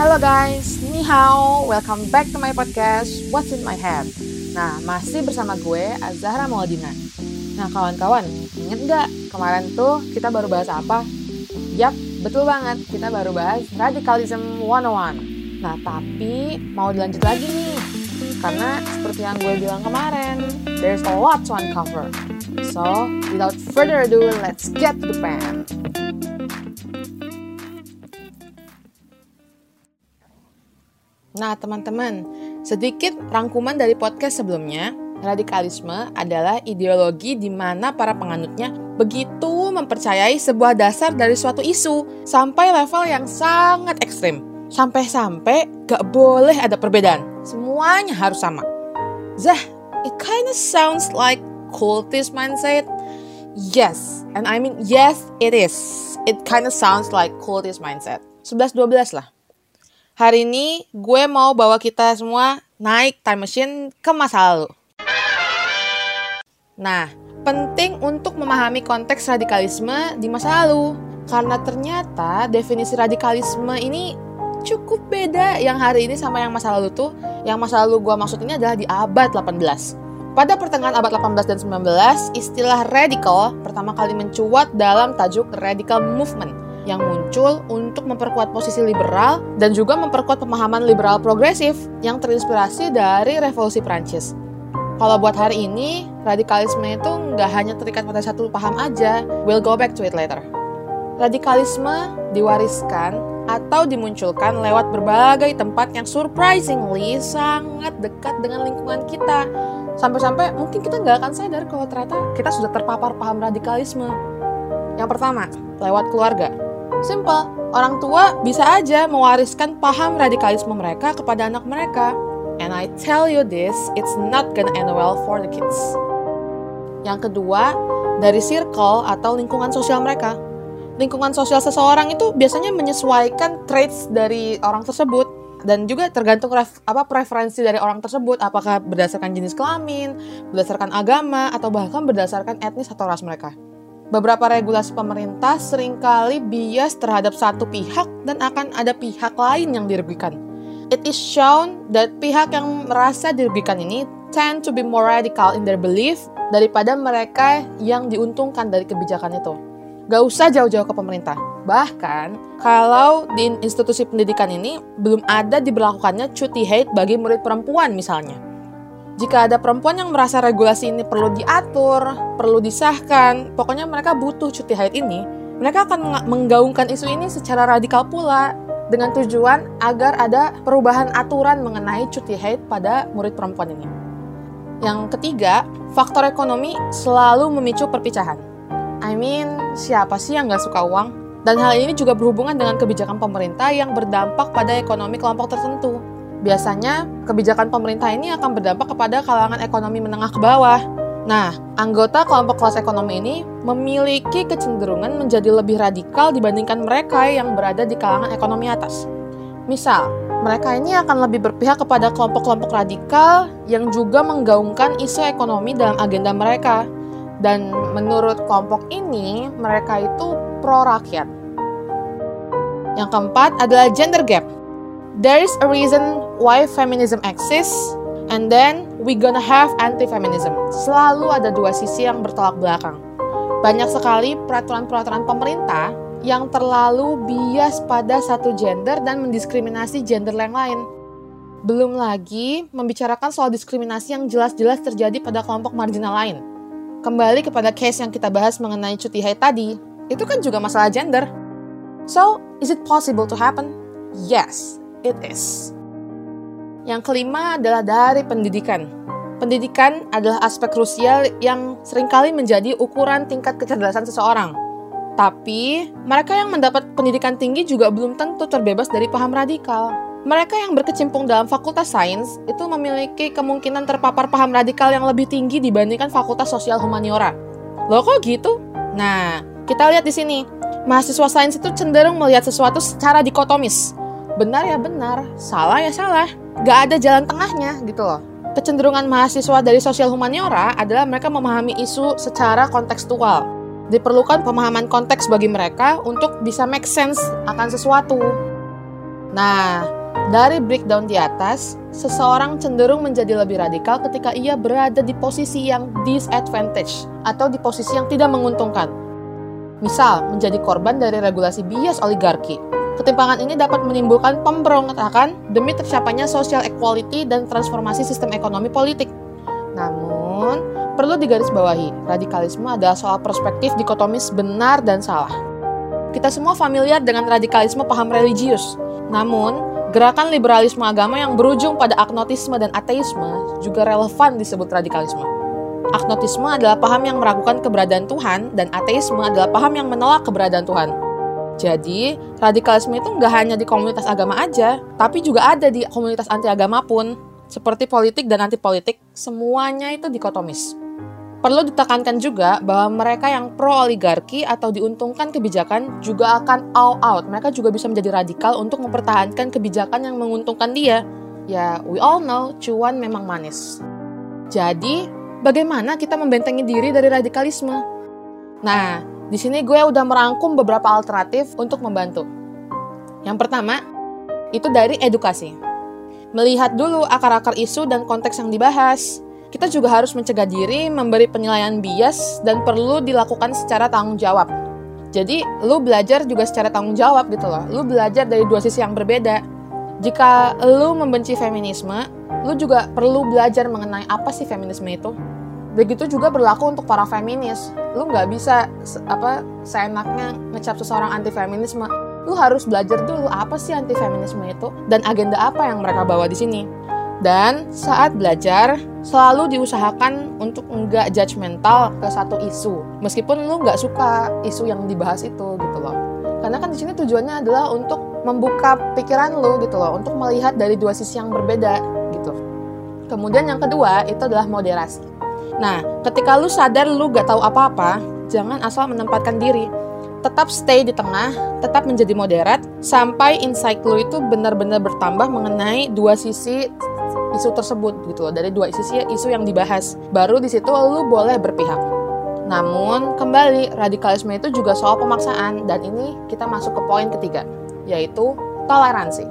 Halo guys, ni hao, welcome back to my podcast What's in my head. Nah, masih bersama gue Azahra Maudina. Nah, kawan-kawan, inget nggak kemarin tuh kita baru bahas apa? Yap, betul banget, kita baru bahas Radicalism 101. Nah, tapi mau dilanjut lagi nih, karena seperti yang gue bilang kemarin, there's a lot to uncover. So, without further ado, let's get to the pan. Nah, teman-teman, sedikit rangkuman dari podcast sebelumnya. Radikalisme adalah ideologi di mana para penganutnya begitu mempercayai sebuah dasar dari suatu isu sampai level yang sangat ekstrim. Sampai-sampai gak boleh ada perbedaan. Semuanya harus sama. Zah, it kinda sounds like cultist mindset. Yes, and I mean yes, it is. It kinda sounds like cultist mindset. 11-12 lah. Hari ini gue mau bawa kita semua naik time machine ke masa lalu. Nah, penting untuk memahami konteks radikalisme di masa lalu. Karena ternyata definisi radikalisme ini cukup beda yang hari ini sama yang masa lalu tuh. Yang masa lalu gue maksud ini adalah di abad 18. Pada pertengahan abad 18 dan 19, istilah radical pertama kali mencuat dalam tajuk radical movement yang muncul untuk memperkuat posisi liberal dan juga memperkuat pemahaman liberal progresif yang terinspirasi dari revolusi Prancis. Kalau buat hari ini, radikalisme itu nggak hanya terikat pada satu paham aja. We'll go back to it later. Radikalisme diwariskan atau dimunculkan lewat berbagai tempat yang surprisingly sangat dekat dengan lingkungan kita. Sampai-sampai mungkin kita nggak akan sadar kalau ternyata kita sudah terpapar paham radikalisme. Yang pertama, lewat keluarga. Simple, orang tua bisa aja mewariskan paham radikalisme mereka kepada anak mereka. And I tell you this, it's not gonna end well for the kids. Yang kedua, dari circle atau lingkungan sosial mereka. Lingkungan sosial seseorang itu biasanya menyesuaikan traits dari orang tersebut dan juga tergantung ref, apa preferensi dari orang tersebut apakah berdasarkan jenis kelamin, berdasarkan agama atau bahkan berdasarkan etnis atau ras mereka. Beberapa regulasi pemerintah sering kali bias terhadap satu pihak dan akan ada pihak lain yang dirugikan. It is shown that pihak yang merasa dirugikan ini tend to be more radical in their belief daripada mereka yang diuntungkan dari kebijakan itu. Gak usah jauh-jauh ke pemerintah. Bahkan, kalau di institusi pendidikan ini belum ada diberlakukannya cuti hate bagi murid perempuan misalnya. Jika ada perempuan yang merasa regulasi ini perlu diatur, perlu disahkan, pokoknya mereka butuh cuti haid ini, mereka akan menggaungkan isu ini secara radikal pula dengan tujuan agar ada perubahan aturan mengenai cuti haid pada murid perempuan ini. Yang ketiga, faktor ekonomi selalu memicu perpecahan. I mean, siapa sih yang nggak suka uang? Dan hal ini juga berhubungan dengan kebijakan pemerintah yang berdampak pada ekonomi kelompok tertentu. Biasanya, kebijakan pemerintah ini akan berdampak kepada kalangan ekonomi menengah ke bawah. Nah, anggota kelompok kelas ekonomi ini memiliki kecenderungan menjadi lebih radikal dibandingkan mereka yang berada di kalangan ekonomi atas. Misal, mereka ini akan lebih berpihak kepada kelompok-kelompok radikal yang juga menggaungkan isu ekonomi dalam agenda mereka. Dan menurut kelompok ini, mereka itu pro-rakyat. Yang keempat adalah gender gap. There is a reason why feminism exists, and then we gonna have anti-feminism. Selalu ada dua sisi yang bertolak belakang. Banyak sekali peraturan-peraturan pemerintah yang terlalu bias pada satu gender dan mendiskriminasi gender yang lain. Belum lagi membicarakan soal diskriminasi yang jelas-jelas terjadi pada kelompok marginal lain. Kembali kepada case yang kita bahas mengenai cuti haid tadi, itu kan juga masalah gender. So, is it possible to happen? Yes, it is. Yang kelima adalah dari pendidikan. Pendidikan adalah aspek krusial yang sering kali menjadi ukuran tingkat kecerdasan seseorang. Tapi, mereka yang mendapat pendidikan tinggi juga belum tentu terbebas dari paham radikal. Mereka yang berkecimpung dalam fakultas sains itu memiliki kemungkinan terpapar paham radikal yang lebih tinggi dibandingkan fakultas sosial humaniora. Loh kok gitu? Nah, kita lihat di sini. Mahasiswa sains itu cenderung melihat sesuatu secara dikotomis. Benar ya benar, salah ya salah. Gak ada jalan tengahnya gitu loh. Kecenderungan mahasiswa dari sosial humaniora adalah mereka memahami isu secara kontekstual. Diperlukan pemahaman konteks bagi mereka untuk bisa make sense akan sesuatu. Nah, dari breakdown di atas, seseorang cenderung menjadi lebih radikal ketika ia berada di posisi yang disadvantage atau di posisi yang tidak menguntungkan. Misal, menjadi korban dari regulasi bias oligarki. Ketimpangan ini dapat menimbulkan pemberontakan demi tercapainya social equality dan transformasi sistem ekonomi politik. Namun, perlu digarisbawahi, radikalisme adalah soal perspektif dikotomis benar dan salah. Kita semua familiar dengan radikalisme paham religius. Namun, gerakan liberalisme agama yang berujung pada agnotisme dan ateisme juga relevan disebut radikalisme. Agnotisme adalah paham yang meragukan keberadaan Tuhan, dan ateisme adalah paham yang menolak keberadaan Tuhan. Jadi, radikalisme itu nggak hanya di komunitas agama aja, tapi juga ada di komunitas anti agama pun. Seperti politik dan anti politik, semuanya itu dikotomis. Perlu ditekankan juga bahwa mereka yang pro oligarki atau diuntungkan kebijakan juga akan all out. Mereka juga bisa menjadi radikal untuk mempertahankan kebijakan yang menguntungkan dia. Ya, we all know cuan memang manis. Jadi, bagaimana kita membentengi diri dari radikalisme? Nah, di sini gue udah merangkum beberapa alternatif untuk membantu. Yang pertama, itu dari edukasi. Melihat dulu akar-akar isu dan konteks yang dibahas kita juga harus mencegah diri memberi penilaian bias dan perlu dilakukan secara tanggung jawab. Jadi, lu belajar juga secara tanggung jawab gitu loh. Lu belajar dari dua sisi yang berbeda. Jika lu membenci feminisme, lu juga perlu belajar mengenai apa sih feminisme itu. Begitu juga berlaku untuk para feminis. Lu nggak bisa apa seenaknya ngecap seseorang anti feminisme. Lu harus belajar dulu apa sih anti feminisme itu dan agenda apa yang mereka bawa di sini. Dan saat belajar, selalu diusahakan untuk enggak judgmental ke satu isu. Meskipun lu nggak suka isu yang dibahas itu gitu loh. Karena kan di sini tujuannya adalah untuk membuka pikiran lu gitu loh, untuk melihat dari dua sisi yang berbeda gitu. Kemudian yang kedua itu adalah moderasi. Nah, ketika lu sadar lu gak tahu apa-apa, jangan asal menempatkan diri. Tetap stay di tengah, tetap menjadi moderat, sampai insight lu itu benar-benar bertambah mengenai dua sisi isu tersebut gitu loh. Dari dua sisi isu yang dibahas baru di situ lu boleh berpihak. Namun kembali radikalisme itu juga soal pemaksaan dan ini kita masuk ke poin ketiga yaitu toleransi.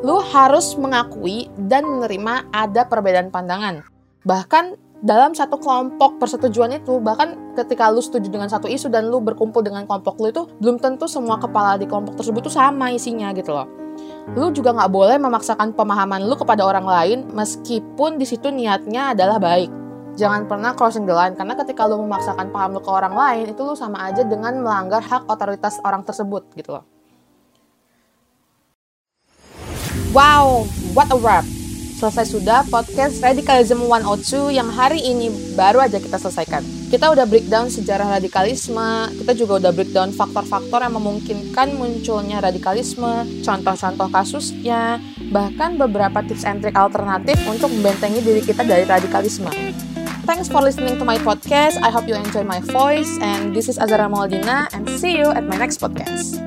Lu harus mengakui dan menerima ada perbedaan pandangan bahkan dalam satu kelompok persetujuan itu bahkan ketika lu setuju dengan satu isu dan lu berkumpul dengan kelompok lu itu belum tentu semua kepala di kelompok tersebut tuh sama isinya gitu loh lu juga nggak boleh memaksakan pemahaman lu kepada orang lain meskipun di situ niatnya adalah baik. Jangan pernah crossing the line karena ketika lu memaksakan paham lu ke orang lain itu lu sama aja dengan melanggar hak otoritas orang tersebut gitu loh. Wow, what a wrap! Selesai sudah podcast Radicalism 102 yang hari ini baru aja kita selesaikan. Kita udah breakdown sejarah radikalisme, kita juga udah breakdown faktor-faktor yang memungkinkan munculnya radikalisme, contoh-contoh kasusnya, bahkan beberapa tips and trick alternatif untuk membentengi diri kita dari radikalisme. Thanks for listening to my podcast. I hope you enjoy my voice. And this is Azara Maldina. And see you at my next podcast.